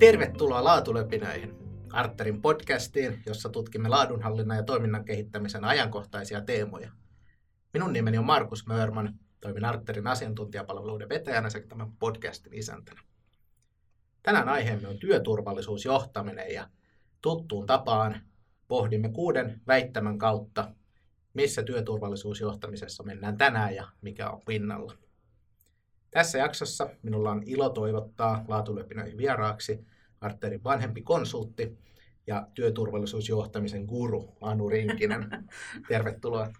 Tervetuloa Laatulepinöihin, Arterin podcastiin, jossa tutkimme laadunhallinnan ja toiminnan kehittämisen ajankohtaisia teemoja. Minun nimeni on Markus Mörman, toimin Arterin asiantuntijapalveluiden vetäjänä sekä tämän podcastin isäntänä. Tänään aiheemme on työturvallisuusjohtaminen ja tuttuun tapaan pohdimme kuuden väittämän kautta, missä työturvallisuusjohtamisessa mennään tänään ja mikä on pinnalla. Tässä jaksossa minulla on ilo toivottaa laatulepinöihin vieraaksi Arterin vanhempi konsultti ja työturvallisuusjohtamisen guru Anu Rinkinen. Tervetuloa.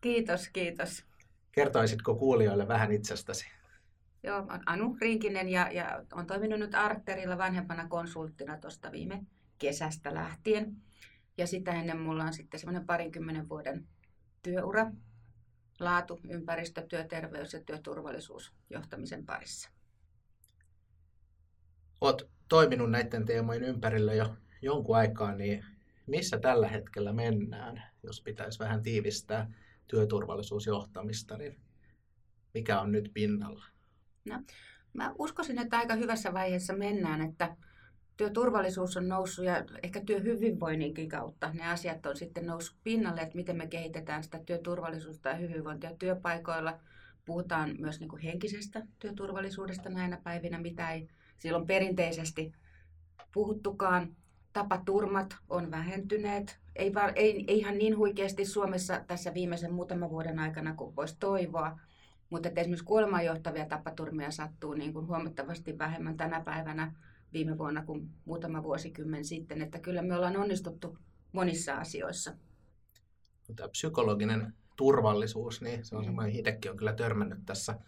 Kiitos, kiitos. Kertoisitko kuulijoille vähän itsestäsi? Joo, olen Anu Rinkinen ja, ja olen toiminut nyt Arterilla vanhempana konsulttina tuosta viime kesästä lähtien. Ja sitä ennen mulla on sitten semmoinen parinkymmenen vuoden työura laatu, ympäristö, työterveys ja työturvallisuus johtamisen parissa. Olet toiminut näiden teemojen ympärillä jo jonkun aikaa, niin missä tällä hetkellä mennään, jos pitäisi vähän tiivistää työturvallisuusjohtamista, niin mikä on nyt pinnalla? No, mä uskoisin, että aika hyvässä vaiheessa mennään, että työturvallisuus on noussut ja ehkä työhyvinvoinninkin kautta ne asiat on sitten noussut pinnalle, että miten me kehitetään sitä työturvallisuutta ja hyvinvointia työpaikoilla. Puhutaan myös niin kuin henkisestä työturvallisuudesta näinä päivinä, mitä ei silloin perinteisesti puhuttukaan. Tapaturmat on vähentyneet. Ei, ei, ei ihan niin huikeasti Suomessa tässä viimeisen muutaman vuoden aikana kuin voisi toivoa, mutta että esimerkiksi kuolemaan johtavia tapaturmia sattuu niin kuin huomattavasti vähemmän tänä päivänä viime vuonna kuin muutama vuosikymmen sitten. Että kyllä me ollaan onnistuttu monissa asioissa. Tämä psykologinen turvallisuus, niin se on mm. semmoinen, itsekin on kyllä törmännyt tässä.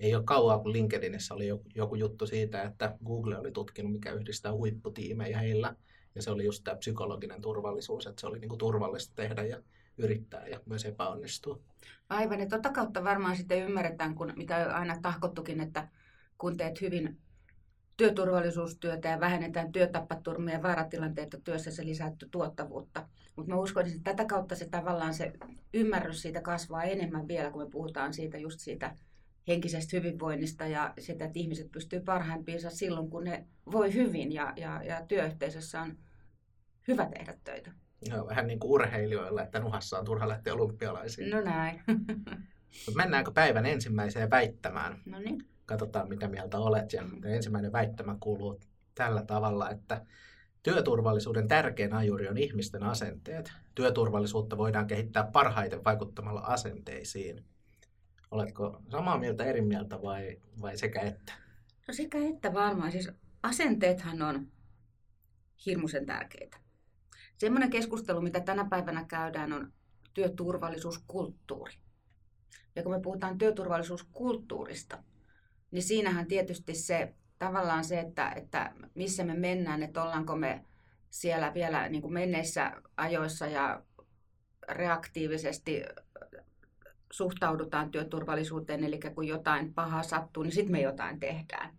Ei ole kauaa, kun LinkedInissä oli joku juttu siitä, että Google oli tutkinut, mikä yhdistää huipputiimejä heillä. Ja se oli just tämä psykologinen turvallisuus, että se oli niinku turvallista tehdä ja yrittää ja myös epäonnistua. Aivan, ja tota kautta varmaan sitten ymmärretään, kun, mitä aina tahkottukin, että kun teet hyvin työturvallisuustyötä ja vähennetään työtapaturmia ja vaaratilanteita työssä, se lisää tuottavuutta. Mutta mä uskon, että tätä kautta se tavallaan se ymmärrys siitä kasvaa enemmän vielä, kun me puhutaan siitä just siitä henkisestä hyvinvoinnista ja sitä, että ihmiset pystyy parhaimpiinsa silloin, kun ne voi hyvin ja, ja, ja työyhteisössä on hyvä tehdä töitä. Joo, vähän niin kuin urheilijoilla, että nuhassa on turha lähteä olympialaisiin. No näin. Mennäänkö päivän ensimmäiseen väittämään? No niin katsotaan mitä mieltä olet. Ja ensimmäinen väittämä kuuluu tällä tavalla, että työturvallisuuden tärkein ajuri on ihmisten asenteet. Työturvallisuutta voidaan kehittää parhaiten vaikuttamalla asenteisiin. Oletko samaa mieltä, eri mieltä vai, vai sekä että? No sekä että varmaan. Siis asenteethan on hirmuisen tärkeitä. Semmoinen keskustelu, mitä tänä päivänä käydään, on työturvallisuuskulttuuri. Ja kun me puhutaan työturvallisuuskulttuurista, niin siinähän tietysti se tavallaan se, että, että missä me mennään, että ollaanko me siellä vielä niin kuin menneissä ajoissa ja reaktiivisesti suhtaudutaan työturvallisuuteen, eli kun jotain pahaa sattuu, niin sitten me jotain tehdään.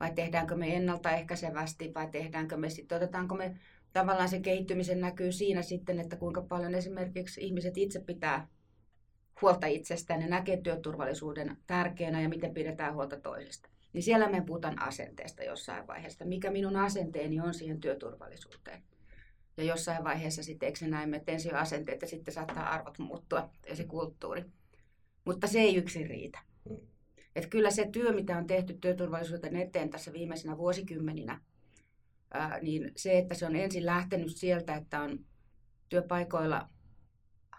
Vai tehdäänkö me ennaltaehkäisevästi, vai tehdäänkö me sitten, otetaanko me tavallaan se kehittymisen näkyy siinä sitten, että kuinka paljon esimerkiksi ihmiset itse pitää huolta itsestään ja näkee työturvallisuuden tärkeänä ja miten pidetään huolta toisesta. Niin siellä me puhutaan asenteesta jossain vaiheessa. Mikä minun asenteeni on siihen työturvallisuuteen. Ja jossain vaiheessa sitten, eikö se näin, että ensin on asenteet ja sitten saattaa arvot muuttua ja se kulttuuri. Mutta se ei yksin riitä. Mm. Että kyllä se työ, mitä on tehty työturvallisuuden eteen tässä viimeisenä vuosikymmeninä, ää, niin se, että se on ensin lähtenyt sieltä, että on työpaikoilla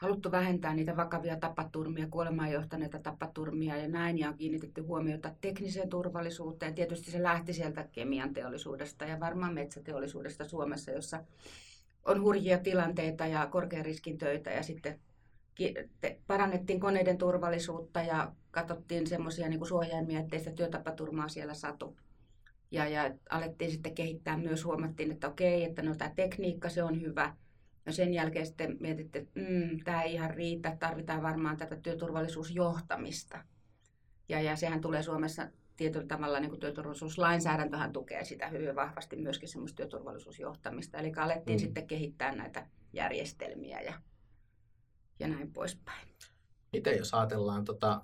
haluttu vähentää niitä vakavia tapaturmia, kuolemaan johtaneita tapaturmia ja näin, ja on kiinnitetty huomiota tekniseen turvallisuuteen. Tietysti se lähti sieltä kemian teollisuudesta ja varmaan metsäteollisuudesta Suomessa, jossa on hurjia tilanteita ja korkean riskin töitä, ja sitten parannettiin koneiden turvallisuutta ja katsottiin semmoisia niin suojaimia, ettei sitä työtapaturmaa siellä satu. Ja, ja alettiin sitten kehittää myös, huomattiin, että okei, että no tämä tekniikka, se on hyvä, No sen jälkeen sitten mietitte, että mm, tämä ei ihan riitä, tarvitaan varmaan tätä työturvallisuusjohtamista. Ja, ja sehän tulee Suomessa tietyllä tavalla, niin kuin työturvallisuuslainsäädäntöhän tukee sitä hyvin vahvasti myöskin semmoista työturvallisuusjohtamista. Eli alettiin mm. sitten kehittää näitä järjestelmiä ja, ja näin poispäin. Miten jos ajatellaan tota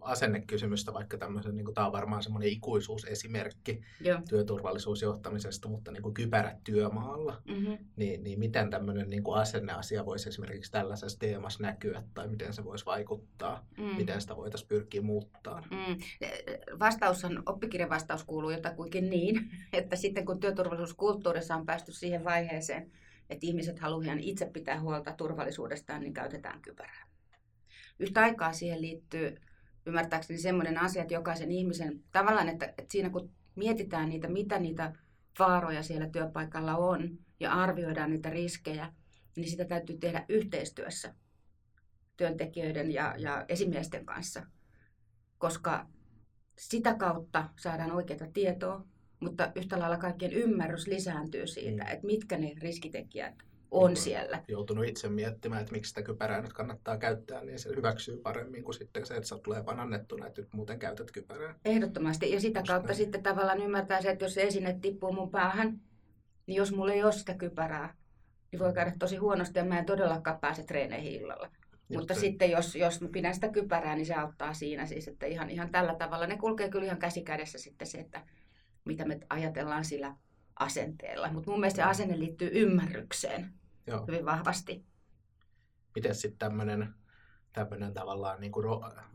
asennekysymystä, vaikka tämmöisen, niin kuin, tämä on varmaan semmoinen ikuisuusesimerkki Joo. työturvallisuusjohtamisesta, mutta niin kuin kypärät työmaalla, Mm-hmm. niin, niin miten tämmöinen niin kuin asenneasia voisi esimerkiksi tällaisessa teemassa näkyä, tai miten se voisi vaikuttaa, Mm. miten sitä voitaisiin pyrkiä muuttaa? Mm. Vastaus on, oppikirjan vastaus kuuluu jotakuinkin niin, että sitten kun työturvallisuuskulttuurissa on päästy siihen vaiheeseen, että ihmiset haluavat itse pitää huolta turvallisuudestaan, niin käytetään kypärää. Yhtä aikaa siihen liittyy ymmärtääkseni semmoinen asia, että jokaisen ihmisen tavallaan, että, että siinä kun mietitään niitä, mitä niitä vaaroja siellä työpaikalla on ja arvioidaan niitä riskejä, niin sitä täytyy tehdä yhteistyössä työntekijöiden ja, ja esimiesten kanssa, koska sitä kautta saadaan oikeaa tietoa, mutta yhtä lailla kaikkien ymmärrys lisääntyy siitä, Mm. että mitkä ne riskitekijät on siellä. Joutunut itse miettimään, että miksi sitä kypärää nyt kannattaa käyttää, niin se hyväksyy paremmin kuin sitten se, että sä tulee vaan annettuna, että nyt muuten käytät kypärää. Ehdottomasti. Ja sitä Just kautta näin. sitten tavallaan ymmärtää se, että jos se esine tippuu mun päähän, niin jos mulla ei ole sitä kypärää, niin voi käydä tosi huonosti ja mä en todellakaan pääse treeneihin illalla. Just Mutta se. sitten jos, jos mä pidän sitä kypärää, niin se auttaa siinä siis, että ihan, ihan tällä tavalla. Ne kulkee kyllä ihan käsi kädessä sitten se, että mitä me ajatellaan sillä asenteella. Mutta mun mielestä se asenne liittyy ymmärrykseen Joo. hyvin vahvasti. Miten sitten tämmöinen tämmöinen tavallaan, niin kuin,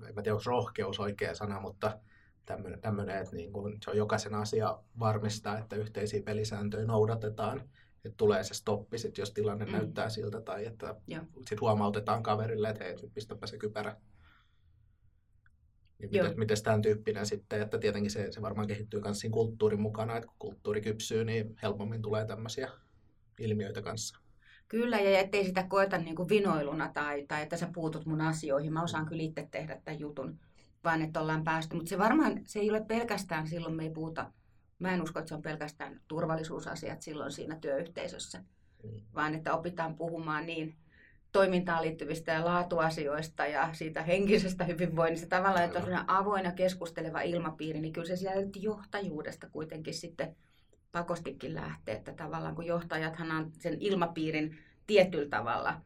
en mä tiedä onko rohkeus oikea sana, mutta tämmöinen, tämmöinen että niin kuin, se on jokaisen asia varmistaa, että yhteisiä pelisääntöjä noudatetaan, että tulee se stoppi sit, jos tilanne Mm. näyttää siltä, tai että sitten huomautetaan kaverille, että hei, nyt pistäpä se kypärä. Niin miten, miten tämän tyyppinen sitten, että tietenkin se, se varmaan kehittyy myös siinä kulttuurin mukana, että kun kulttuuri kypsyy, niin helpommin tulee tämmöisiä ilmiöitä kanssa. Kyllä, ja ettei sitä koeta niin kuin vinoiluna tai, tai että sä puutut mun asioihin. Mä osaan kyllä itse tehdä tämän jutun, vaan että ollaan päästy. Mutta se varmaan, se ei ole pelkästään silloin, me ei puhuta, mä en usko, että se on pelkästään turvallisuusasiat silloin siinä työyhteisössä, vaan että opitaan puhumaan niin toimintaan liittyvistä ja laatuasioista ja siitä henkisestä hyvinvoinnista. Tavallaan, että on avoin ja keskusteleva ilmapiiri, niin kyllä se sieltä johtajuudesta kuitenkin sitten pakostikin lähtee. Että tavallaan kun johtajathan on sen ilmapiirin tietyllä tavalla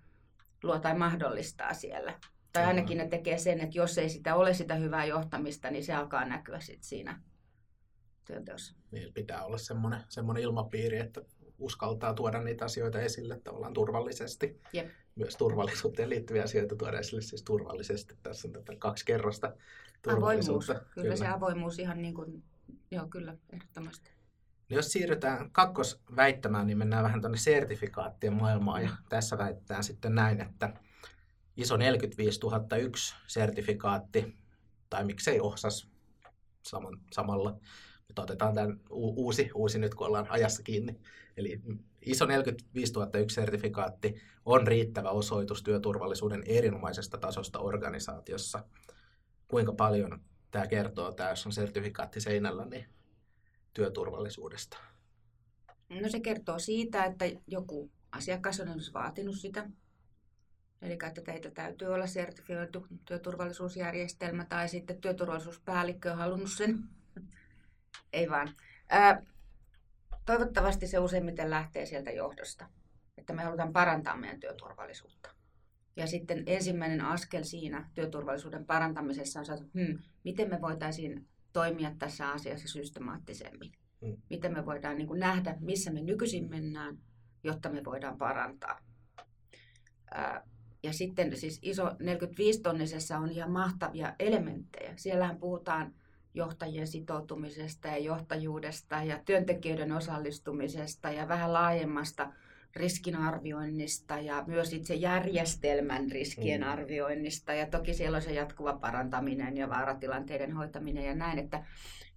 luo tai mahdollistaa siellä. Tai ainakin ne tekee sen, että jos ei sitä ole sitä hyvää johtamista, niin se alkaa näkyä sit siinä työnteossa. Niin pitää olla semmoinen, semmoinen ilmapiiri, että uskaltaa tuoda niitä asioita esille tavallaan turvallisesti. Jep. Myös turvallisuuteen liittyviä asioita tuoda esille siis turvallisesti. Tässä on tätä kaksi kerrosta Avoimuus. turvallisuutta. Kyllä, kyllä se avoimuus ihan niin kuin, joo kyllä, ehdottomasti. No jos siirrytään kakkosväittämään, niin mennään vähän tuonne sertifikaattien maailmaan. Ja tässä väitetään sitten näin, että ISO 45001 sertifikaatti, tai miksei OHSAS saman, samalla, mutta otetaan tämän uusi, uusi nyt, kun ollaan ajassa kiinni. Eli ISO 45001 sertifikaatti on riittävä osoitus työturvallisuuden erinomaisesta tasosta organisaatiossa. Kuinka paljon tämä kertoo, tämä, jos on sertifikaatti seinällä, niin työturvallisuudesta. No se kertoo siitä, että joku asiakas on esimerkiksi vaatinut sitä. Eli että teitä täytyy olla sertifioitu työturvallisuusjärjestelmä tai sitten työturvallisuuspäällikkö on halunnut sen. Ei vaan. Toivottavasti se useimmiten lähtee sieltä johdosta, että me halutaan parantaa meidän työturvallisuutta. Ja sitten ensimmäinen askel siinä työturvallisuuden parantamisessa on se, että hmm, miten me voitaisiin toimia tässä asiassa systemaattisemmin miten me voidaan niin kuin nähdä, missä me nykyisin mennään, jotta me voidaan parantaa. Ää, Ja sitten siis iso 45-tonnisessa on ihan mahtavia elementtejä. Siellähän puhutaan johtajien sitoutumisesta ja johtajuudesta ja työntekijöiden osallistumisesta ja vähän laajemmasta riskinarvioinnista ja myös itse järjestelmän riskien Mm. arvioinnista. Ja toki siellä on se jatkuva parantaminen ja vaaratilanteiden hoitaminen ja näin, että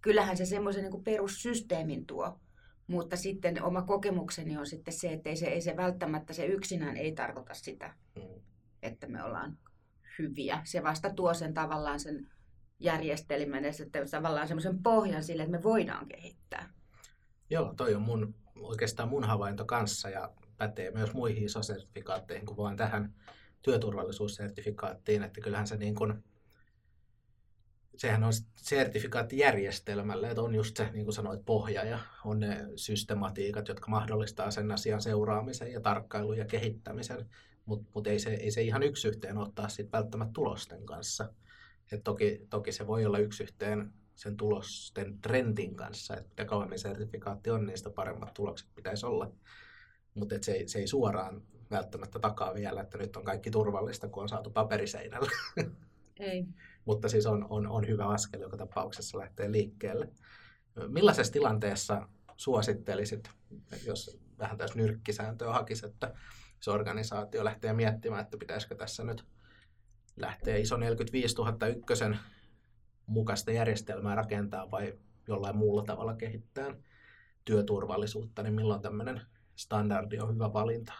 kyllähän se semmoisen niin perussysteemin tuo. Mutta sitten oma kokemukseni on sitten se, että ei se, ei se välttämättä se yksinään ei tarkoita sitä, Mm. että me ollaan hyviä. Se vasta tuo sen tavallaan sen järjestelmän ja sitten tavallaan semmoisen pohjan sille, että me voidaan kehittää. Joo, toi on mun, oikeastaan mun havainto kanssa ja pätee myös muihin ISO-sertifikaatteihin kuin vain tähän työturvallisuussertifikaattiin, että kyllähän se niin kuin, sehän on sertifikaattijärjestelmälle, että on just se, niin kuin sanoit, pohja ja on ne systematiikat, jotka mahdollistaa sen asian seuraamisen ja tarkkailun ja kehittämisen, mutta mut ei, se, ei se ihan yksi yhteen ottaa sit välttämättä tulosten kanssa. Et toki, toki se voi olla yksi yhteen sen tulosten trendin kanssa, että mitä kauemmin sertifikaatti on, niin sitä paremmat tulokset pitäisi olla. Mutta se, ei, se ei suoraan välttämättä takaa vielä, että nyt on kaikki turvallista, kun on saatu paperiseinällä. Ei. Mutta siis on, on, on hyvä askel joka tapauksessa lähteä liikkeelle. Millaisessa tilanteessa suosittelisit, jos vähän tässä nyrkkisääntöä hakisi, että se organisaatio lähtee miettimään, että pitäisikö tässä nyt lähteä iso 45 000 ykkösen mukaista järjestelmää rakentaa vai jollain muulla tavalla kehittää työturvallisuutta, niin milloin tämmöinen standardi on hyvä valinta?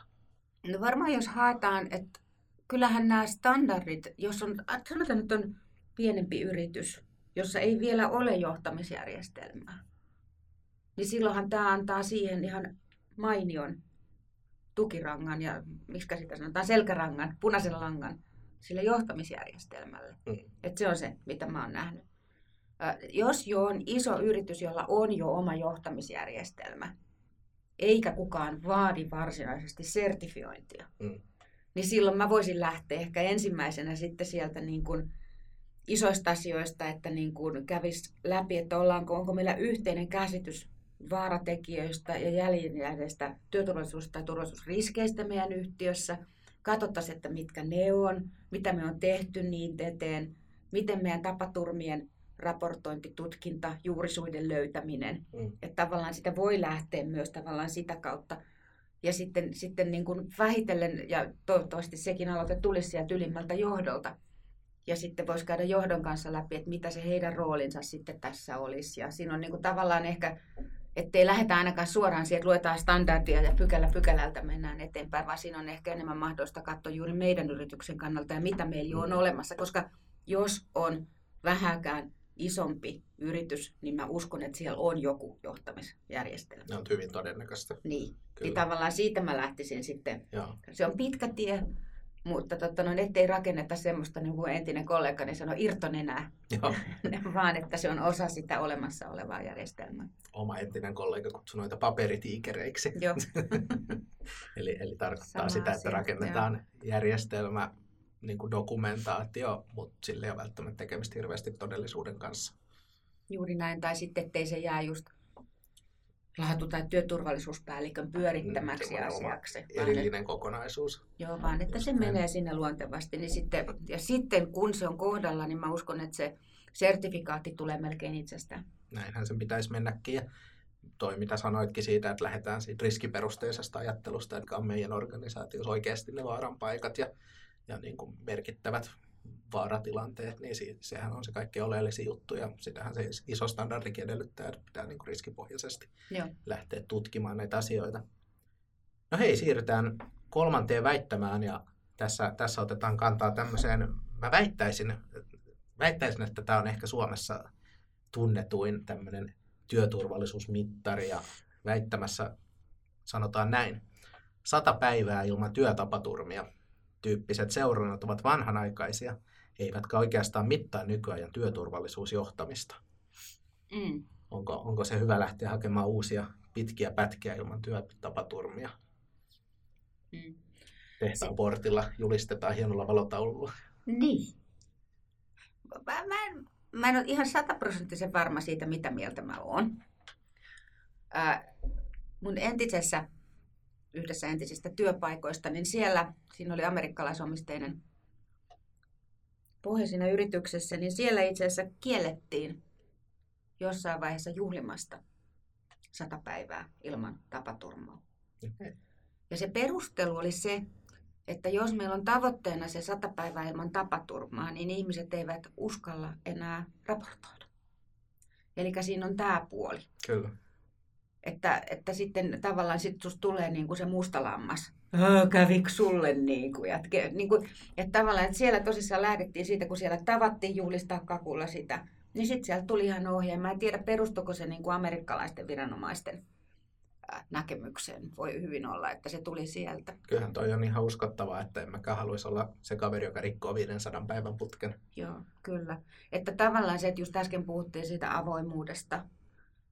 No varmaan jos haetaan, että kyllähän nämä standardit, jos on, sanotaan nyt on pienempi yritys, jossa ei vielä ole johtamisjärjestelmää, niin silloinhan tämä antaa siihen ihan mainion tukirangan ja miksi sitä sanotaan, selkärangan, punaisen langan sille johtamisjärjestelmälle. Mm. Et se on se, mitä mä oon nähnyt. Jos jo on iso yritys, jolla on jo oma johtamisjärjestelmä, eikä kukaan vaadi varsinaisesti sertifiointia, mm. niin silloin mä voisin lähteä ehkä ensimmäisenä sitten sieltä niin kuin isoista asioista, että niin kuin kävis läpi, että ollaanko, onko meillä yhteinen käsitys vaaratekijöistä ja jäljinjääneistä työturvallisuus- tai turvallisuusriskeistä meidän yhtiössä. Katsottaisiin, että mitkä ne on, mitä me on tehty niin eteen, miten meidän tapaturmien raportointi, tutkinta, juurisuiden löytäminen. Mm. Että tavallaan sitä voi lähteä myös tavallaan sitä kautta. Ja sitten, sitten niin kuin vähitellen, ja toivottavasti sekin aloite tulisi sieltä ylimmältä johdolta, ja sitten voisi käydä johdon kanssa läpi, että mitä se heidän roolinsa sitten tässä olisi. Ja siinä on niin kuin tavallaan ehkä ettei lähdetä ainakaan suoraan siihen, että luetaan standardia ja pykälä pykälältä mennään eteenpäin, vaan siinä on ehkä enemmän mahdollista katsoa juuri meidän yrityksen kannalta ja mitä meillä jo on mm. olemassa, koska jos on vähäkään isompi yritys, niin mä uskon, että siellä on joku johtamisjärjestelmä. Ne on hyvin todennäköistä. Niin. Niin tavallaan siitä mä lähtisin sitten. Joo. Se on pitkä tie, mutta totta, no, ettei rakenneta semmoista, niin kuin entinen kollegani sanoi, irtonenää, Joo. vaan että se on osa sitä olemassa olevaa järjestelmää. Oma entinen kollega kutsui noita paperitiikereiksi. Joo. eli, eli tarkoittaa Sama sitä, että rakennetaan jo. järjestelmä, niin kuin dokumentaatio, mutta sille ei ole välttämättä tekemistä hirveästi todellisuuden kanssa. Juuri näin, tai sitten ettei se jää just laatu- tai työturvallisuuspäällikön pyörittämäksi mm, asiaksi. Erillinen kokonaisuus. Joo, vaan että se menee sinne luontevasti. Niin sitten, ja sitten kun se on kohdalla, niin mä uskon, että se sertifikaatti tulee melkein itsestään. Näinhän sen pitäisi mennäkin. Ja toi, mitä sanoitkin siitä, että lähdetään siitä riskiperusteisesta ajattelusta, että on meidän organisaatiossa oikeasti ne vaaran paikat ja, ja niin kuin merkittävät vaaratilanteet, niin sehän on se kaikkein oleellisin juttu ja sitähän se iso standardikin edellyttää, että pitää niin kuin riskipohjaisesti Joo. lähteä tutkimaan näitä asioita. No hei, siirrytään kolmanteen väittämään ja tässä, tässä otetaan kantaa tämmöiseen, mä väittäisin, väittäisin, että tämä on ehkä Suomessa tunnetuin tämmöinen työturvallisuusmittari ja väittämässä sanotaan näin. Sata päivää ilman työtapaturmia tyyppiset seurannat ovat vanhanaikaisia, eivätkä oikeastaan mittaa nykyajan työturvallisuusjohtamista. Mm. Onko, onko se hyvä lähteä hakemaan uusia pitkiä pätkiä ilman työtapaturmia? Mm. Tehtaan portilla julistetaan hienolla valotaululla. Niin. Mä, mä, en, mä en ole ihan sataprosenttisen varma siitä, mitä mieltä mä oon. Äh, mun entisessä yhdessä entisistä työpaikoista, niin siellä, siinä oli amerikkalaisomisteinen pohja siinä yrityksessä, niin siellä itse asiassa kiellettiin jossain vaiheessa juhlimasta sata päivää ilman tapaturmaa. Okay. Ja se perustelu oli se, että jos meillä on tavoitteena se sata päivää ilman tapaturmaa, niin ihmiset eivät uskalla enää raportoida. Eli siinä on tämä puoli. Kyllä. Että, että sitten tavallaan sit susta tulee niin kuin se musta lammas. Kävikö sulle niin kuin, ja, niin kuin, että tavallaan että siellä tosissaan lähdettiin siitä, kun siellä tavattiin juhlistaa kakulla sitä, niin sitten sieltä tuli ihan ohje. Mä en tiedä, perustuko se niin kuin amerikkalaisten viranomaisten näkemykseen. Voi hyvin olla, että se tuli sieltä. Kyllähän toi on ihan uskottavaa, että en mäkään haluaisi olla se kaveri, joka rikkoo 500 päivän putken. Joo, kyllä. Että tavallaan se, että just äsken puhuttiin siitä avoimuudesta,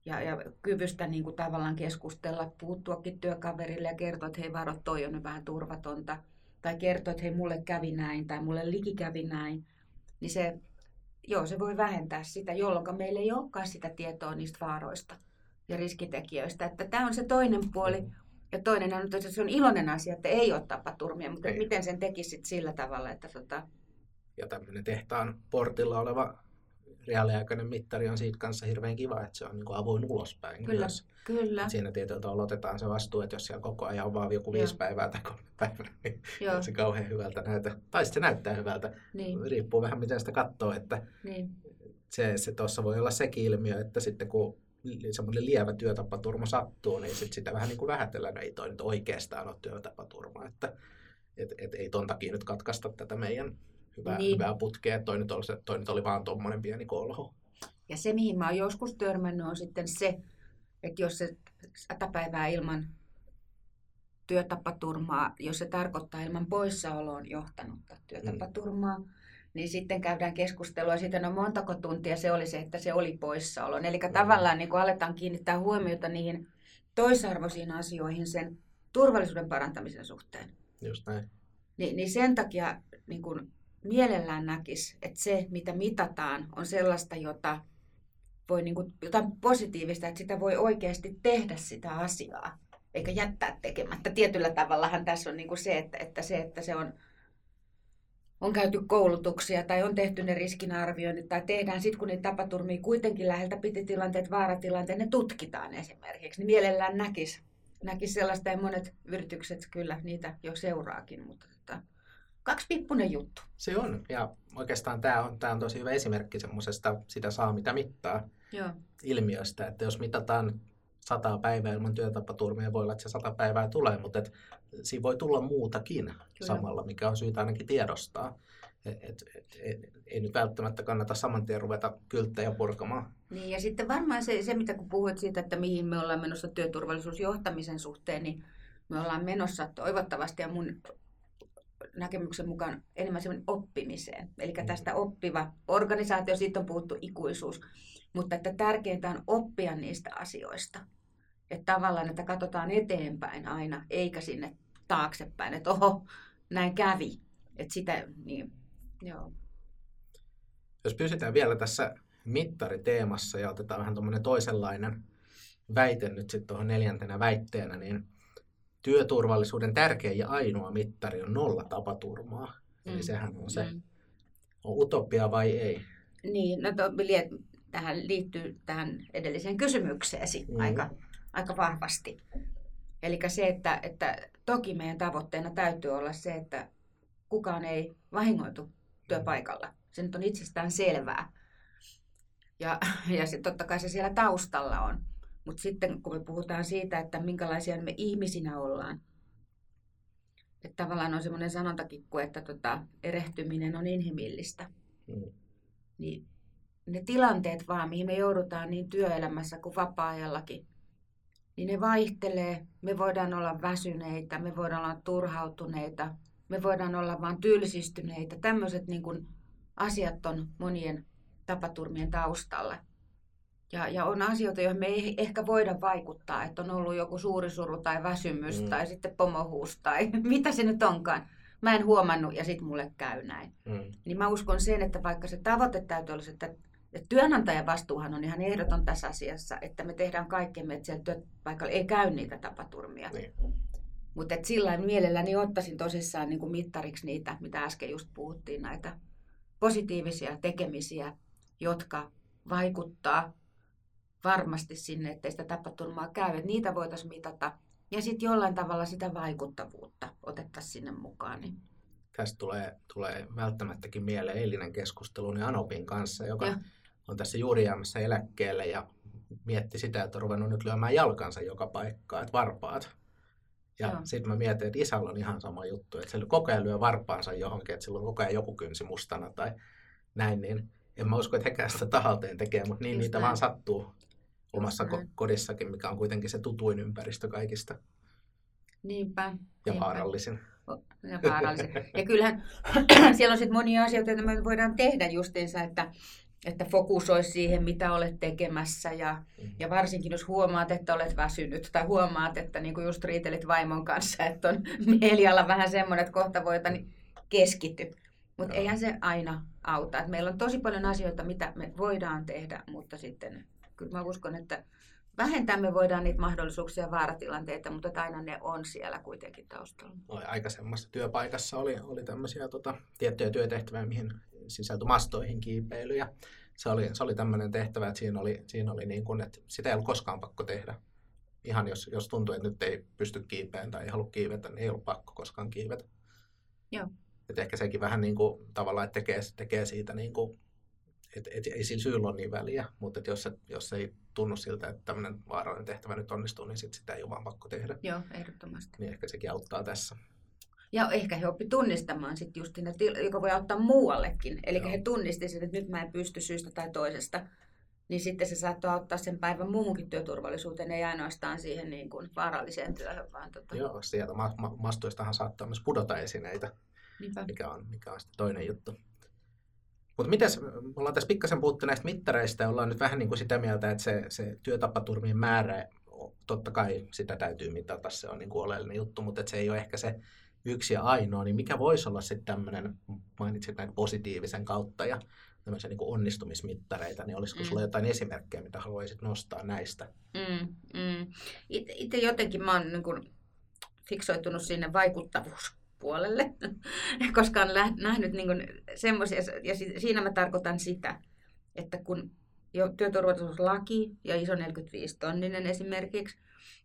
ja, ja kyvystä niin kuin tavallaan keskustella, puuttuakin työkaverille ja kertoa, että hei varo, toi on nyt vähän turvatonta. Tai kertoa, että hei mulle kävi näin tai mulle liki kävi näin. Niin se joo, se voi vähentää sitä, jolloin meillä ei olekaan sitä tietoa niistä vaaroista ja riskitekijöistä. Että tämä on se toinen puoli. Ja toinen on, että se on iloinen asia, että ei ole tapaturmia, mutta ei. miten sen tekisi sillä tavalla, että tota... Ja tämmöinen tehtaan portilla oleva reaaliaikainen mittari on siitä kanssa hirveän kiva, että se on niin kuin avoin ulospäin. Kyllä, myös. kyllä. Et siinä tietyllä tavalla otetaan se vastuu, että jos siellä koko ajan on vaan joku viisi päivää tai kolme päivää, niin Joo. se kauhean hyvältä näytä. Tai se näyttää hyvältä. Niin. Riippuu vähän miten sitä katsoo, että niin. se, se tuossa voi olla sekin ilmiö, että sitten kun semmoinen lievä työtapaturma sattuu, niin sit sitä vähän niin kuin vähätellään, no ei toi nyt oikeastaan ole työtapaturma, että et, et, ei ton takia nyt katkaista tätä meidän hyvää, niin. hyvää putkea, toi nyt, oli, toi nyt oli vaan tuommoinen pieni kolho. Ja se, mihin mä oon joskus törmännyt, on sitten se, että jos se sata päivää ilman työtapaturmaa, jos se tarkoittaa ilman poissaoloon johtanutta työtapaturmaa, mm niin sitten käydään keskustelua siitä, no montako tuntia se oli se, että se oli poissaolo. Eli mm. tavallaan niin kuin aletaan kiinnittää huomiota niihin toisarvoisiin asioihin sen turvallisuuden parantamisen suhteen. Just näin. Ni, niin sen takia niin kuin mielellään näkisi, että se, mitä mitataan, on sellaista, jota voi niin kuin, jotain positiivista, että sitä voi oikeasti tehdä sitä asiaa, eikä jättää tekemättä. Tietyllä tavallahan tässä on niin kuin se, että, että se, että se on on käyty koulutuksia tai on tehty ne riskinarvioinnit tai tehdään sitten, kun niitä tapaturmia kuitenkin läheltä piti tilanteet, vaaratilanteet, ne tutkitaan esimerkiksi. Niin mielellään näkisi näkis sellaista ja monet yritykset kyllä niitä jo seuraakin, mutta tota, pippunen juttu. Se on ja oikeastaan tämä on, tämä on tosi hyvä esimerkki semmoisesta sitä saa mitä mittaa Joo. ilmiöstä, että jos mitataan sataa päivää ilman työtapaturmia, voi olla, että se sata päivää tulee, mutta et, siinä voi tulla muutakin Kyllä. samalla, mikä on syytä ainakin tiedostaa. Et, et, et, et, ei nyt välttämättä kannata saman tien ruveta kylttejä purkamaan. Niin, ja sitten varmaan se, se, mitä kun puhuit siitä, että mihin me ollaan menossa työturvallisuusjohtamisen suhteen, niin me ollaan menossa toivottavasti ja mun näkemyksen mukaan enemmän oppimiseen. Eli mm. tästä oppiva organisaatio, siitä on puhuttu ikuisuus. Mutta että tärkeintä on oppia niistä asioista. Että tavallaan, että katsotaan eteenpäin aina, eikä sinne taaksepäin, että oho, näin kävi. Että sitä, niin, joo. Jos pysytään vielä tässä mittariteemassa ja otetaan vähän tuommoinen toisenlainen väite nyt sitten tuohon neljäntenä väitteenä, niin työturvallisuuden tärkein ja ainoa mittari on nolla tapaturmaa. Mm. Eli sehän on se, mm. on utopia vai ei? Niin, no to, tähän liittyy tähän edelliseen kysymykseesi mm. aika, aika vahvasti. Eli se, että, että toki meidän tavoitteena täytyy olla se, että kukaan ei vahingoitu työpaikalla. Se nyt on itsestään selvää. Ja, ja se, totta kai se siellä taustalla on. Mutta sitten kun me puhutaan siitä, että minkälaisia me ihmisinä ollaan, että tavallaan on semmoinen sanontakikku, että tota, erehtyminen on inhimillistä. Mm. Niin ne tilanteet vaan, mihin me joudutaan niin työelämässä kuin vapaa-ajallakin, niin ne vaihtelee. Me voidaan olla väsyneitä, me voidaan olla turhautuneita, me voidaan olla vain tylsistyneitä. Tämmöiset niin kuin asiat on monien tapaturmien taustalla. Ja, ja on asioita, joihin me ei ehkä voida vaikuttaa, että on ollut joku suuri suru tai väsymys mm. tai sitten pomohuus tai mitä se nyt onkaan mä en huomannut ja sitten mulle käy näin. Mm. Niin mä uskon sen, että vaikka se tavoite täytyy olla, että ja työnantajan vastuuhan on ihan ehdoton tässä asiassa, että me tehdään kaikkemme, että siellä työpaikalla ei käy niitä tapaturmia. Niin. Mutta sillä mielelläni ottaisin tosissaan niin kuin mittariksi niitä, mitä äsken just puhuttiin, näitä positiivisia tekemisiä, jotka vaikuttaa varmasti sinne, ettei sitä tapaturmaa käy. Että niitä voitaisiin mitata ja sitten jollain tavalla sitä vaikuttavuutta otettaisiin sinne mukaan. Niin. Tästä tulee, tulee välttämättäkin mieleen eilinen keskustelu niin Anopin kanssa, joka ja on tässä juuri jäämässä eläkkeelle ja mietti sitä, että on ruvennut nyt lyömään jalkansa joka paikkaan, että varpaat. Ja sitten mä mietin, että isällä on ihan sama juttu, että se koko ajan lyö varpaansa johonkin, että sillä on koko ajan joku kynsi mustana tai näin, niin en mä usko, että hekään sitä tahalteen tekee, mutta niin Just niitä näin. vaan sattuu omassa ko- kodissakin, mikä on kuitenkin se tutuin ympäristö kaikista. Niinpä. Ja niinpä. vaarallisin. Ja vaarallisin. Ja kyllähän siellä on sitten monia asioita, joita me voidaan tehdä justiinsa, että että fokusoisi siihen, mitä olet tekemässä ja, mm. ja varsinkin jos huomaat, että olet väsynyt tai huomaat, että niin kuin just riitelit vaimon kanssa, että on mieliala vähän semmoinen, että kohta voita, niin keskity. Mutta eihän se aina auta. Et meillä on tosi paljon asioita, mitä me voidaan tehdä, mutta sitten kyllä mä uskon, että vähentää me voidaan niitä mahdollisuuksia vaaratilanteita, mutta aina ne on siellä kuitenkin taustalla. oli aikaisemmassa työpaikassa oli, oli tämmöisiä tota, tiettyjä työtehtäviä, mihin sisältyi mastoihin kiipeily. Ja se oli, se oli tämmöinen tehtävä, että siinä oli, siinä oli niin kuin, että sitä ei ollut koskaan pakko tehdä. Ihan jos, jos tuntuu, että nyt ei pysty kiipeen tai ei halua kiivetä, niin ei ollut pakko koskaan kiivetä. Joo. Et ehkä sekin vähän niin kuin, tavallaan, että tekee, tekee siitä, niin kuin, että et, ei sillä syyllä ole niin väliä, mutta jos, se, jos ei tunnu siltä, että tämmöinen vaarallinen tehtävä nyt onnistuu, niin sit sitä ei ole vaan pakko tehdä. Joo, ehdottomasti. Niin ehkä sekin auttaa tässä. Ja ehkä he oppi tunnistamaan sitten just ne, joka voi auttaa muuallekin. Eli Joo. he tunnisti sen, että nyt mä en pysty syystä tai toisesta. Niin sitten se saattoi auttaa sen päivän muuhunkin työturvallisuuteen, ei ainoastaan siihen niin kuin vaaralliseen työhön, vaan tota, Joo, sieltä ma- ma- mastoistahan saattaa myös pudota esineitä, niinpä. mikä on, mikä on sitten toinen juttu. Mutta mites, me ollaan tässä pikkasen puhuttu näistä mittareista ja ollaan nyt vähän niin kuin sitä mieltä, että se, se työtapaturmien määrä, totta kai sitä täytyy mitata, se on niin kuin oleellinen juttu, mutta että se ei ole ehkä se yksi ja ainoa, niin mikä voisi olla sitten tämmöinen, mainitsit näitä positiivisen kautta ja tämmöisiä niin kuin onnistumismittareita, niin olisiko Mm. sulla jotain esimerkkejä, mitä haluaisit nostaa näistä? Mm, mm. Itse jotenkin mä oon niin kuin fiksoitunut sinne vaikuttavuuspuolelle, koska lä- nähnyt niin kuin semmoisia, ja si- siinä mä tarkoitan sitä, että kun jo työturvallisuuslaki ja iso 45 tonninen esimerkiksi,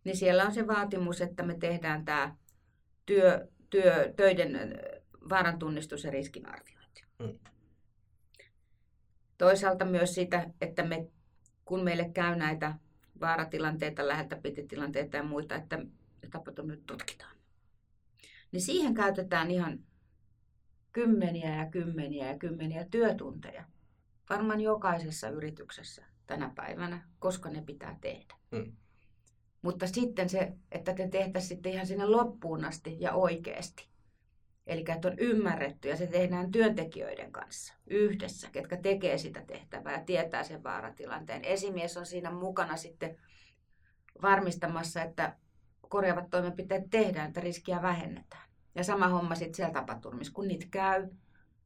niin siellä on se vaatimus, että me tehdään tämä työ, työ, töiden vaarantunnistus ja riskinarviointi. Mm. Toisaalta myös sitä, että me, kun meille käy näitä vaaratilanteita, läheltä pititilanteita ja muita, että tapaturmat tutkitaan. Niin siihen käytetään ihan kymmeniä ja kymmeniä ja kymmeniä työtunteja. Varmaan jokaisessa yrityksessä tänä päivänä, koska ne pitää tehdä. Mm. Mutta sitten se, että te tehtäisiin sitten ihan sinne loppuun asti ja oikeasti. Eli että on ymmärretty ja se tehdään työntekijöiden kanssa yhdessä, ketkä tekee sitä tehtävää ja tietää sen vaaratilanteen. Esimies on siinä mukana sitten varmistamassa, että korjaavat toimenpiteet tehdään, että riskiä vähennetään. Ja sama homma sitten siellä tapaturmissa, kun niitä käy,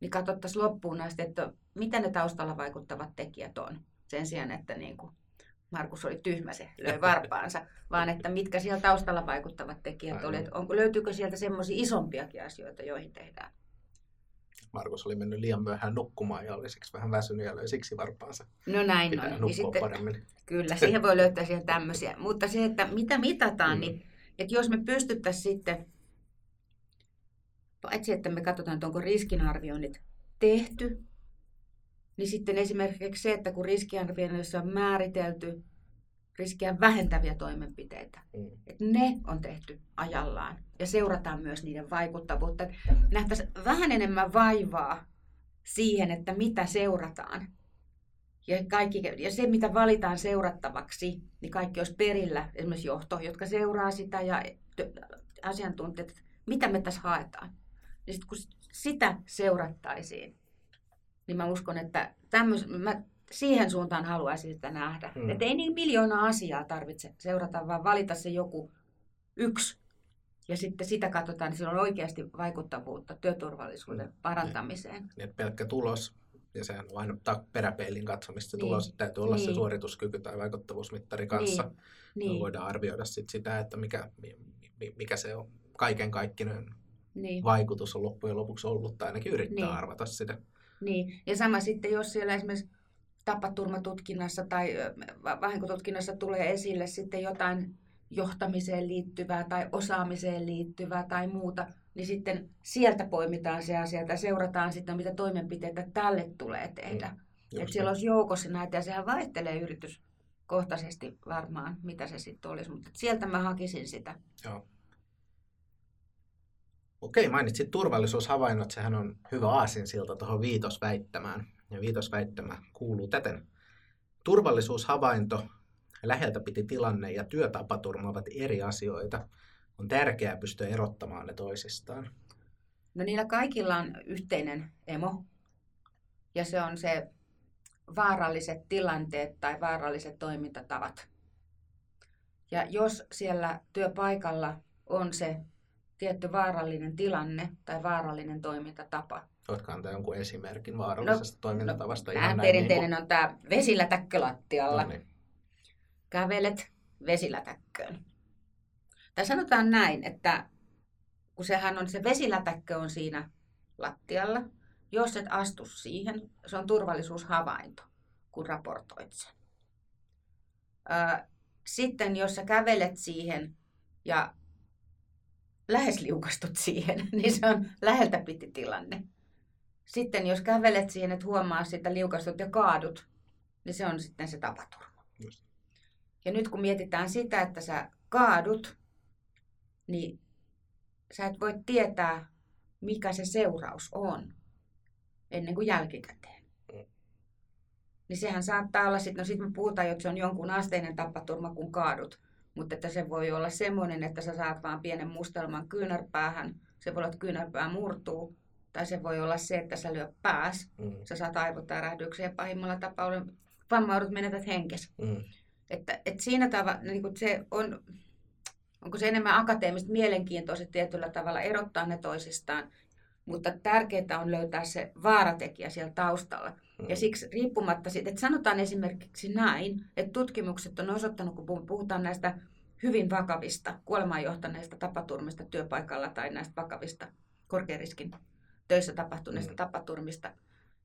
niin katsottaisiin loppuun asti, että mitä ne taustalla vaikuttavat tekijät on. Sen sijaan, että niin kuin Markus oli tyhmä, se löi varpaansa, vaan että mitkä siellä taustalla vaikuttavat tekijät Aivan. oli. Että onko, löytyykö sieltä semmoisia isompiakin asioita, joihin tehdään. Markus oli mennyt liian myöhään nukkumaan ja oli siksi vähän väsynyt ja löi siksi varpaansa. No näin Pitää on. Ja sitten, paremmin. Kyllä, siihen voi löytää siihen tämmöisiä. Mutta se, että mitä mitataan, Mm. niin että jos me pystyttäisiin sitten, paitsi että me katsotaan, että onko riskinarvioinnit tehty, niin sitten esimerkiksi se, että kun riskiarvioinnissa on määritelty riskiä vähentäviä toimenpiteitä, Mm. että ne on tehty ajallaan ja seurataan myös niiden vaikuttavuutta. Nähtäisiin vähän enemmän vaivaa siihen, että mitä seurataan. Ja, kaikki, ja se, mitä valitaan seurattavaksi, niin kaikki olisi perillä, esimerkiksi johto, jotka seuraa sitä ja asiantuntijat, mitä me tässä haetaan. Ja sitten kun sitä seurattaisiin, niin mä uskon, että tämmöis, mä siihen suuntaan haluaisin sitä nähdä. Mm. Että ei niin miljoonaa asiaa tarvitse seurata, vaan valita se joku yksi. Ja sitten sitä katsotaan, niin sillä on oikeasti vaikuttavuutta työturvallisuuden Mm. parantamiseen. Niin, että pelkkä tulos, ja sehän on aina peräpeilin katsomista se Niin. tulos, että täytyy olla se Niin. suorituskyky tai vaikuttavuusmittari kanssa. Niin. Niin. Voidaan arvioida sit sitä, että mikä, mi- mi- mikä se on kaiken kaikkinen niin, vaikutus on loppujen lopuksi ollut, tai ainakin yrittää Niin. arvata sitä. niin. Ja sama sitten, jos siellä esimerkiksi tapaturmatutkinnassa tai vahinkotutkinnassa tulee esille sitten jotain johtamiseen liittyvää tai osaamiseen liittyvää tai muuta, niin sitten sieltä poimitaan se asia ja seurataan sitten, mitä toimenpiteitä tälle tulee tehdä. Mm. Että siellä olisi joukossa näitä ja sehän vaihtelee yrityskohtaisesti varmaan, mitä se sitten olisi, mutta sieltä mä hakisin sitä. Joo. Okei, mainitsit turvallisuushavainnot. Sehän on hyvä aasinsilta tuohon viitosväittämään. Ja viitosväittämä kuuluu täten. Turvallisuushavainto, läheltä piti tilanne ja työtapaturma ovat eri asioita. On tärkeää pystyä erottamaan ne toisistaan. No niillä kaikilla on yhteinen emo. Ja se on se vaaralliset tilanteet tai vaaralliset toimintatavat. Ja jos siellä työpaikalla on se tietty vaarallinen tilanne tai vaarallinen toimintatapa, Voitko antaa jonkun esimerkin vaarallisesta no, toimintatavasta? No, ihan perinteinen niin kuin... on tämä vesilätäkkö lattialla. No niin. Kävelet vesilätäkköön. Tai sanotaan näin, että kun sehän on, se vesilätäkkö on siinä lattialla, jos et astu siihen, se on turvallisuushavainto, kun raportoit sen. Sitten jos sä kävelet siihen ja lähes liukastut siihen, niin se on läheltä piti tilanne. Sitten jos kävelet siihen, että huomaa sitä liukastut ja kaadut, niin se on sitten se tapaturma. Just. Ja nyt kun mietitään sitä, että sä kaadut, niin sä et voi tietää, mikä se seuraus on ennen kuin jälkikäteen. Mm. Niin sehän saattaa olla sitten, no sitten me puhutaan, että se on jonkun asteinen tapaturma, kun kaadut. Mutta että se voi olla semmoinen, että sä saat vaan pienen mustelman kyynärpäähän. Se voi olla, että kyynärpää murtuu. Tai se voi olla se, että sä lyöt pääs. Mm. Sä saat aivotärähdyksen ja pahimmalla tapauksella vammaudut menetät henkes. Mm. Että, että siinä tavalla niin se on, onko se enemmän akateemista mielenkiintoista tietyllä tavalla erottaa ne toisistaan. Mutta tärkeää on löytää se vaaratekijä siellä taustalla. Mm. Ja siksi riippumatta siitä, että sanotaan esimerkiksi näin, että tutkimukset on osoittanut, kun puhutaan näistä hyvin vakavista kuolemaan johtaneista tapaturmista työpaikalla tai näistä vakavista korkeariskin töissä tapahtuneista mm. tapaturmista,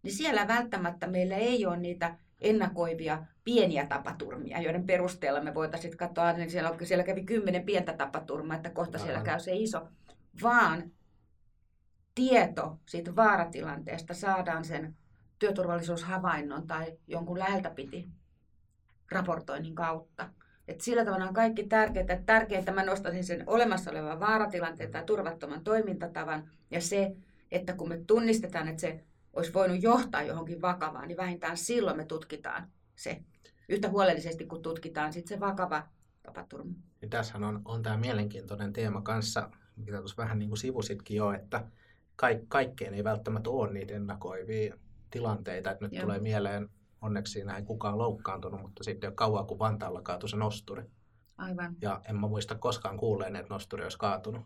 niin siellä välttämättä meillä ei ole niitä ennakoivia pieniä tapaturmia, joiden perusteella me voitaisiin katsoa, että siellä, siellä kävi kymmenen pientä tapaturmaa, että kohta siellä käy se iso, vaan tieto siitä vaaratilanteesta saadaan sen työturvallisuushavainnon tai jonkun läheltä piti raportoinnin kautta. Et sillä tavalla on kaikki tärkeää. Että mä nostaisin sen olemassa olevan vaaratilanteen tai turvattoman toimintatavan ja se, että kun me tunnistetaan, että se olisi voinut johtaa johonkin vakavaan, niin vähintään silloin me tutkitaan se yhtä huolellisesti, kun tutkitaan sitten se vakava tapaturma. Ja tässähän on, on tämä mielenkiintoinen teema kanssa, mitä tuossa vähän niin kuin sivusitkin jo, että kaik, kaikkeen ei välttämättä ole niitä ennakoivia tilanteita, että nyt Joo. tulee mieleen, onneksi siinä ei kukaan loukkaantunut, mutta sitten jo kauan kuin Vantaalla kaatui se nosturi. Aivan. Ja en mä muista koskaan kuulleen, että nosturi olisi kaatunut.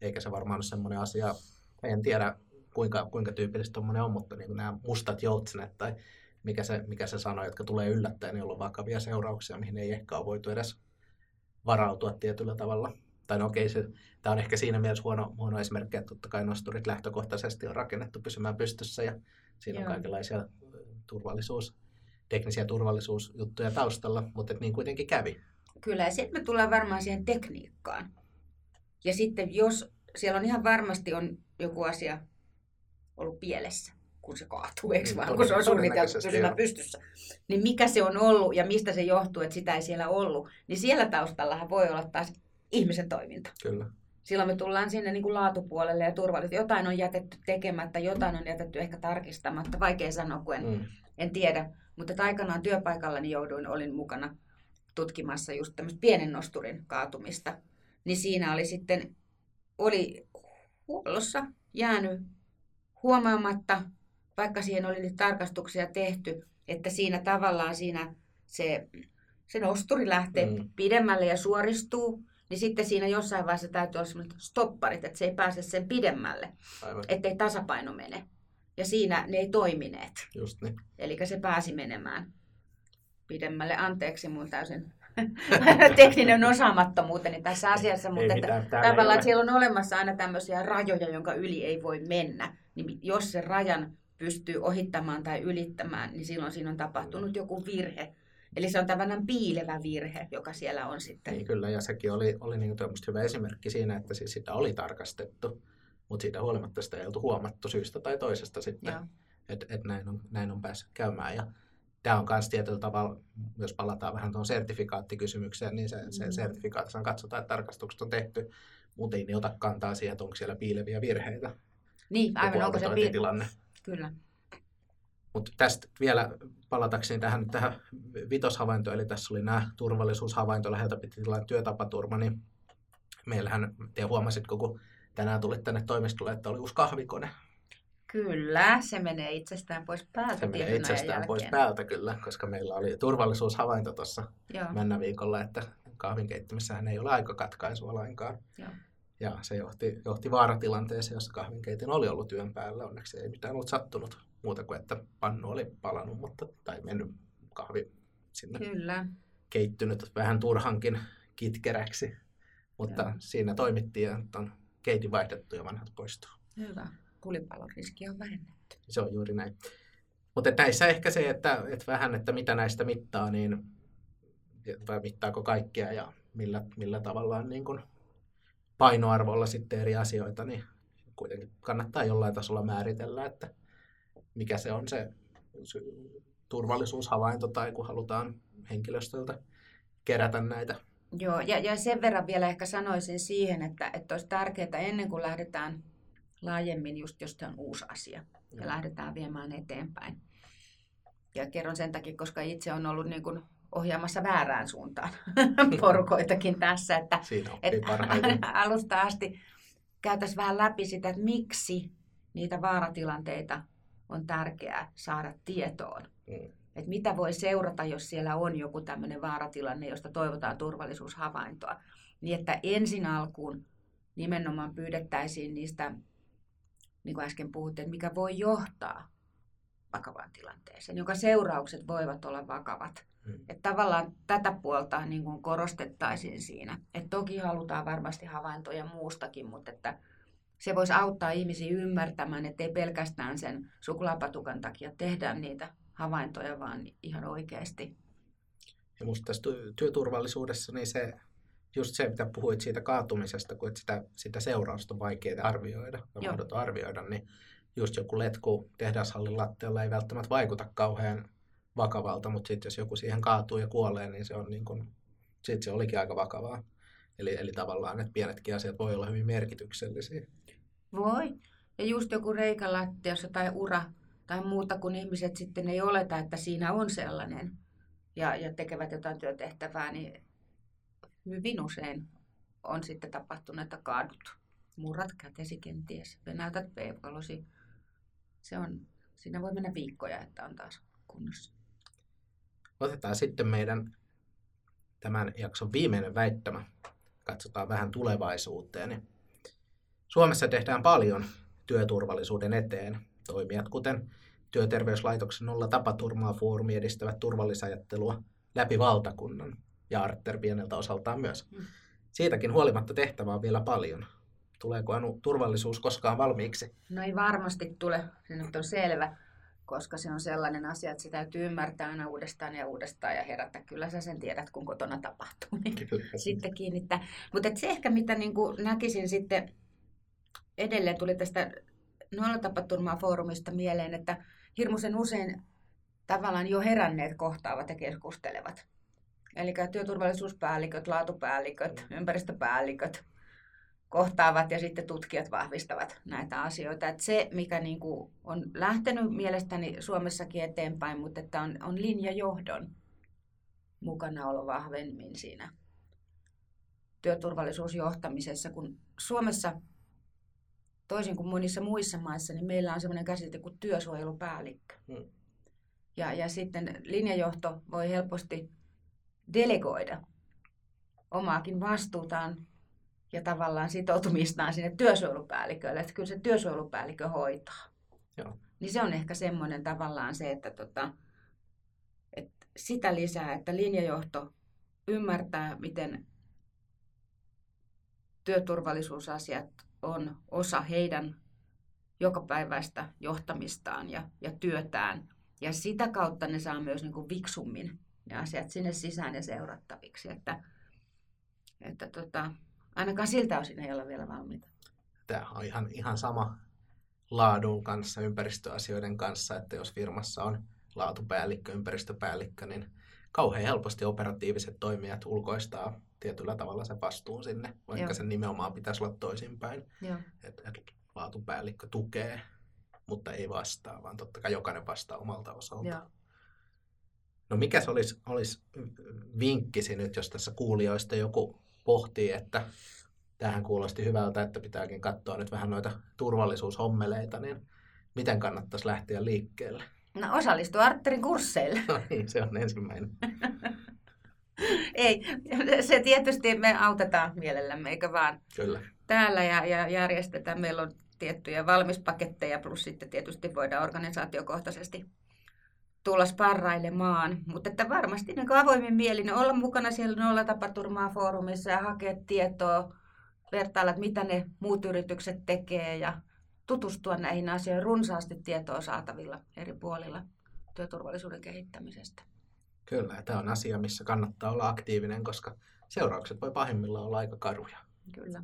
Eikä se varmaan ole semmoinen asia, en tiedä kuinka, kuinka tyypillistä tuommoinen on, mutta niin nämä mustat joutsenet tai mikä se, mikä se sanoi, jotka tulee yllättäen, niin on vakavia seurauksia, mihin ei ehkä ole voitu edes varautua tietyllä tavalla. Tai no okei, se, tämä on ehkä siinä mielessä huono, huono esimerkki, että totta kai nosturit lähtökohtaisesti on rakennettu pysymään pystyssä ja siinä Joo. on kaikenlaisia turvallisuus, teknisiä turvallisuusjuttuja taustalla, mutta et niin kuitenkin kävi. Kyllä, ja sitten me tullaan varmaan siihen tekniikkaan. Ja sitten jos siellä on ihan varmasti on joku asia ollut pielessä, kun se kaatuu, eikö mm, vaan, kun se on suunniteltu pysymään pystyssä. Niin mikä se on ollut ja mistä se johtuu, että sitä ei siellä ollut, niin siellä taustallahan voi olla taas ihmisen toiminta. Kyllä. Silloin me tullaan sinne niin kuin laatupuolelle ja turvallisuuteen. Jotain on jätetty tekemättä, jotain on jätetty ehkä tarkistamatta. Vaikea sanoa, kun en, mm. en tiedä. Mutta aikanaan työpaikallani jouduin, olin mukana tutkimassa just tämmöistä pienen nosturin kaatumista. Niin siinä oli sitten, oli huollossa jäänyt huomaamatta, vaikka siihen oli niitä tarkastuksia tehty, että siinä tavallaan siinä se, se nosturi lähtee mm. pidemmälle ja suoristuu, niin sitten siinä jossain vaiheessa täytyy olla sellaiset stopparit, että se ei pääse sen pidemmälle, Aivan. ettei tasapaino mene. Ja siinä ne ei toimineet. Just niin. Eli se pääsi menemään pidemmälle. Anteeksi mun täysin tekninen osaamattomuuteni tässä asiassa, mutta että, tavallaan että siellä on olemassa aina tämmöisiä rajoja, jonka yli ei voi mennä. Niin jos se rajan pystyy ohittamaan tai ylittämään, niin silloin siinä on tapahtunut joku virhe. Eli se on tämmöinen piilevä virhe, joka siellä on sitten. Niin kyllä, ja sekin oli, oli niin hyvä esimerkki siinä, että siis sitä oli tarkastettu, mutta siitä huolimatta sitä ei oltu huomattu syystä tai toisesta sitten, että et näin, on, näin on päässyt käymään. Ja tämä on myös tietyllä tavalla, jos palataan vähän tuon sertifikaattikysymykseen, niin se, se mm. sertifikaatissa katsotaan, että tarkastukset on tehty, mutta ei ne ota kantaa siihen, että onko siellä piileviä virheitä. Niin, aivan, onko se tilanne. Kyllä. Mutta tästä vielä palatakseni tähän, tähän vitoshavaintoon, eli tässä oli nämä turvallisuushavainto läheltä piti tilanne työtapaturma, niin meillähän, te huomasitko, kun tänään tulit tänne toimistolle, että oli uusi kahvikone. Kyllä, se menee itsestään pois päältä. Se menee itsestään pois päältä kyllä, koska meillä oli turvallisuushavainto tuossa mennä viikolla, että kahvin keittimissähän ei ole aikakatkaisua lainkaan. Joo. Ja se johti, johti vaaratilanteeseen, jossa kahvinkeitin oli ollut työn päällä. Onneksi ei mitään ollut sattunut muuta kuin, että pannu oli palannut, mutta, tai mennyt kahvi sinne Kyllä. keittynyt vähän turhankin kitkeräksi. Mutta Joo. siinä toimittiin ja on keitin vaihdettu ja vanhat poistuu. Hyvä. Tulipalon riski on vähennetty. Se on juuri näin. Mutta näissä ehkä se, että, että vähän, että mitä näistä mittaa, niin vai mittaako kaikkia ja millä, millä tavallaan niin kuin painoarvolla sitten eri asioita, niin kuitenkin kannattaa jollain tasolla määritellä, että mikä se on se turvallisuushavainto tai kun halutaan henkilöstöltä kerätä näitä. Joo, ja, ja sen verran vielä ehkä sanoisin siihen, että, että olisi tärkeää ennen kuin lähdetään laajemmin, just jos on uusi asia, ja Mm. lähdetään viemään eteenpäin. Ja kerron sen takia, koska itse on ollut niin kuin ohjaamassa väärään suuntaan porukoitakin tässä, että että alusta asti käytäisiin vähän läpi sitä, että miksi niitä vaaratilanteita on tärkeää saada tietoon. Mm. Että mitä voi seurata, jos siellä on joku tämmöinen vaaratilanne, josta toivotaan turvallisuushavaintoa. Niin että ensin alkuun nimenomaan pyydettäisiin niistä, niin kuin äsken puhuttiin, että mikä voi johtaa vakavaan tilanteeseen, jonka seuraukset voivat olla vakavat. Mm. Että tavallaan tätä puolta niin kuin korostettaisiin siinä. Että toki halutaan varmasti havaintoja muustakin, mutta että se voisi auttaa ihmisiä ymmärtämään, että ei pelkästään sen suklaapatukan takia tehdä niitä havaintoja, vaan ihan oikeasti. Ja musta tässä ty- työturvallisuudessa, niin se, just se, mitä puhuit siitä kaatumisesta, kun et sitä, sitä seurausta on vaikea arvioida ja mahdoton arvioida, niin just joku letku tehdashallin lattialla ei välttämättä vaikuta kauhean vakavalta, mutta sitten jos joku siihen kaatuu ja kuolee, niin se on niin kuin, sit se olikin aika vakavaa. Eli, eli tavallaan, että pienetkin asiat voi olla hyvin merkityksellisiä. Voi. Ja just joku reikä lattiassa tai ura tai muuta, kun ihmiset sitten ei oleta, että siinä on sellainen ja, ja tekevät jotain työtehtävää, niin hyvin usein on sitten tapahtunut, että kaadut. Murrat kätesi kenties ja näytät p-valosi. Se on, siinä voi mennä viikkoja, että on taas kunnossa. Otetaan sitten meidän tämän jakson viimeinen väittämä. Katsotaan vähän tulevaisuuteen. Suomessa tehdään paljon työturvallisuuden eteen. Toimijat kuten Työterveyslaitoksen Nolla tapaturmaa foorumi edistävät turvallisajattelua läpi valtakunnan ja Arter pieneltä osaltaan myös. Mm. Siitäkin huolimatta tehtävää on vielä paljon. Tuleeko Anu turvallisuus koskaan valmiiksi? No ei varmasti tule, se nyt on selvä, koska se on sellainen asia, että se täytyy ymmärtää aina uudestaan ja uudestaan ja herätä. Kyllä sä sen tiedät, kun kotona tapahtuu. Niin sitten kiinnittää. Mutta se ehkä, mitä niin näkisin sitten edelleen, tuli tästä nollatapaturmaa foorumista mieleen, että hirmuisen usein tavallaan jo heränneet kohtaavat ja keskustelevat. Eli työturvallisuuspäälliköt, laatupäälliköt, ympäristöpäälliköt kohtaavat ja sitten tutkijat vahvistavat näitä asioita. Et se, mikä niin kuin on lähtenyt mielestäni Suomessakin eteenpäin, mutta että on, on linjajohdon mukanaolo vahvemmin siinä työturvallisuusjohtamisessa, kun Suomessa toisin kuin monissa muissa maissa, niin meillä on sellainen käsite kuin työsuojelupäällikkö. Hmm. Ja, ja sitten linjajohto voi helposti delegoida omaakin vastuutaan ja tavallaan sitoutumistaan sinne työsuojelupäällikölle, että kyllä se työsuojelupäällikö hoitaa. Joo. Niin se on ehkä semmoinen tavallaan se, että, tota, että sitä lisää, että linjajohto ymmärtää, miten työturvallisuusasiat on osa heidän jokapäiväistä johtamistaan ja, ja työtään. Ja sitä kautta ne saa myös niin kuin viksummin ne asiat sinne sisään ja seurattaviksi. Että, että tota, ainakaan siltä osin ei olla vielä valmiita. Tämä on ihan, ihan sama laadun kanssa, ympäristöasioiden kanssa, että jos firmassa on laatupäällikkö, ympäristöpäällikkö, niin kauhean helposti operatiiviset toimijat ulkoistaa tietyllä tavalla se vastuun sinne, vaikka Joo. sen nimenomaan pitäisi olla toisinpäin. Että et laatupäällikkö tukee, mutta ei vastaa, vaan totta kai jokainen vastaa omalta osalta. Joo. No mikä se olisi, olisi vinkkisi nyt, jos tässä kuulijoista joku pohtii, että tähän kuulosti hyvältä, että pitääkin katsoa nyt vähän noita turvallisuushommeleita, niin miten kannattaisi lähteä liikkeelle? No osallistu Arterin kursseille. No niin, se on ensimmäinen. Ei, se tietysti me autetaan mielellämme, eikö vaan? Kyllä. täällä ja, ja järjestetään. Meillä on tiettyjä valmispaketteja, plus sitten tietysti voidaan organisaatiokohtaisesti tulla sparrailemaan. Mutta että varmasti niin avoimin mielin olla mukana siellä nollatapaturmaa foorumissa ja hakea tietoa, vertailla, että mitä ne muut yritykset tekee ja tutustua näihin asioihin. Runsaasti tietoa saatavilla eri puolilla työturvallisuuden kehittämisestä. Kyllä, ja tämä on asia, missä kannattaa olla aktiivinen, koska seuraukset voi pahimmillaan olla aika karuja. Kyllä.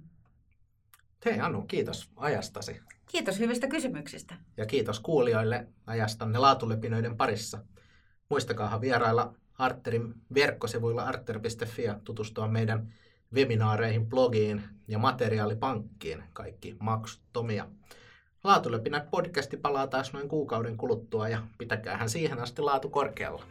Hei Anu, kiitos ajastasi. Kiitos hyvistä kysymyksistä. Ja kiitos kuulijoille ajastanne laatulepinöiden parissa. Muistakaahan vierailla Arterin verkkosivuilla arter.fi ja tutustua meidän webinaareihin, blogiin ja materiaalipankkiin, kaikki maksuttomia. Laatulepinät podcasti palaa taas noin kuukauden kuluttua ja pitäkäähän siihen asti laatu korkealla.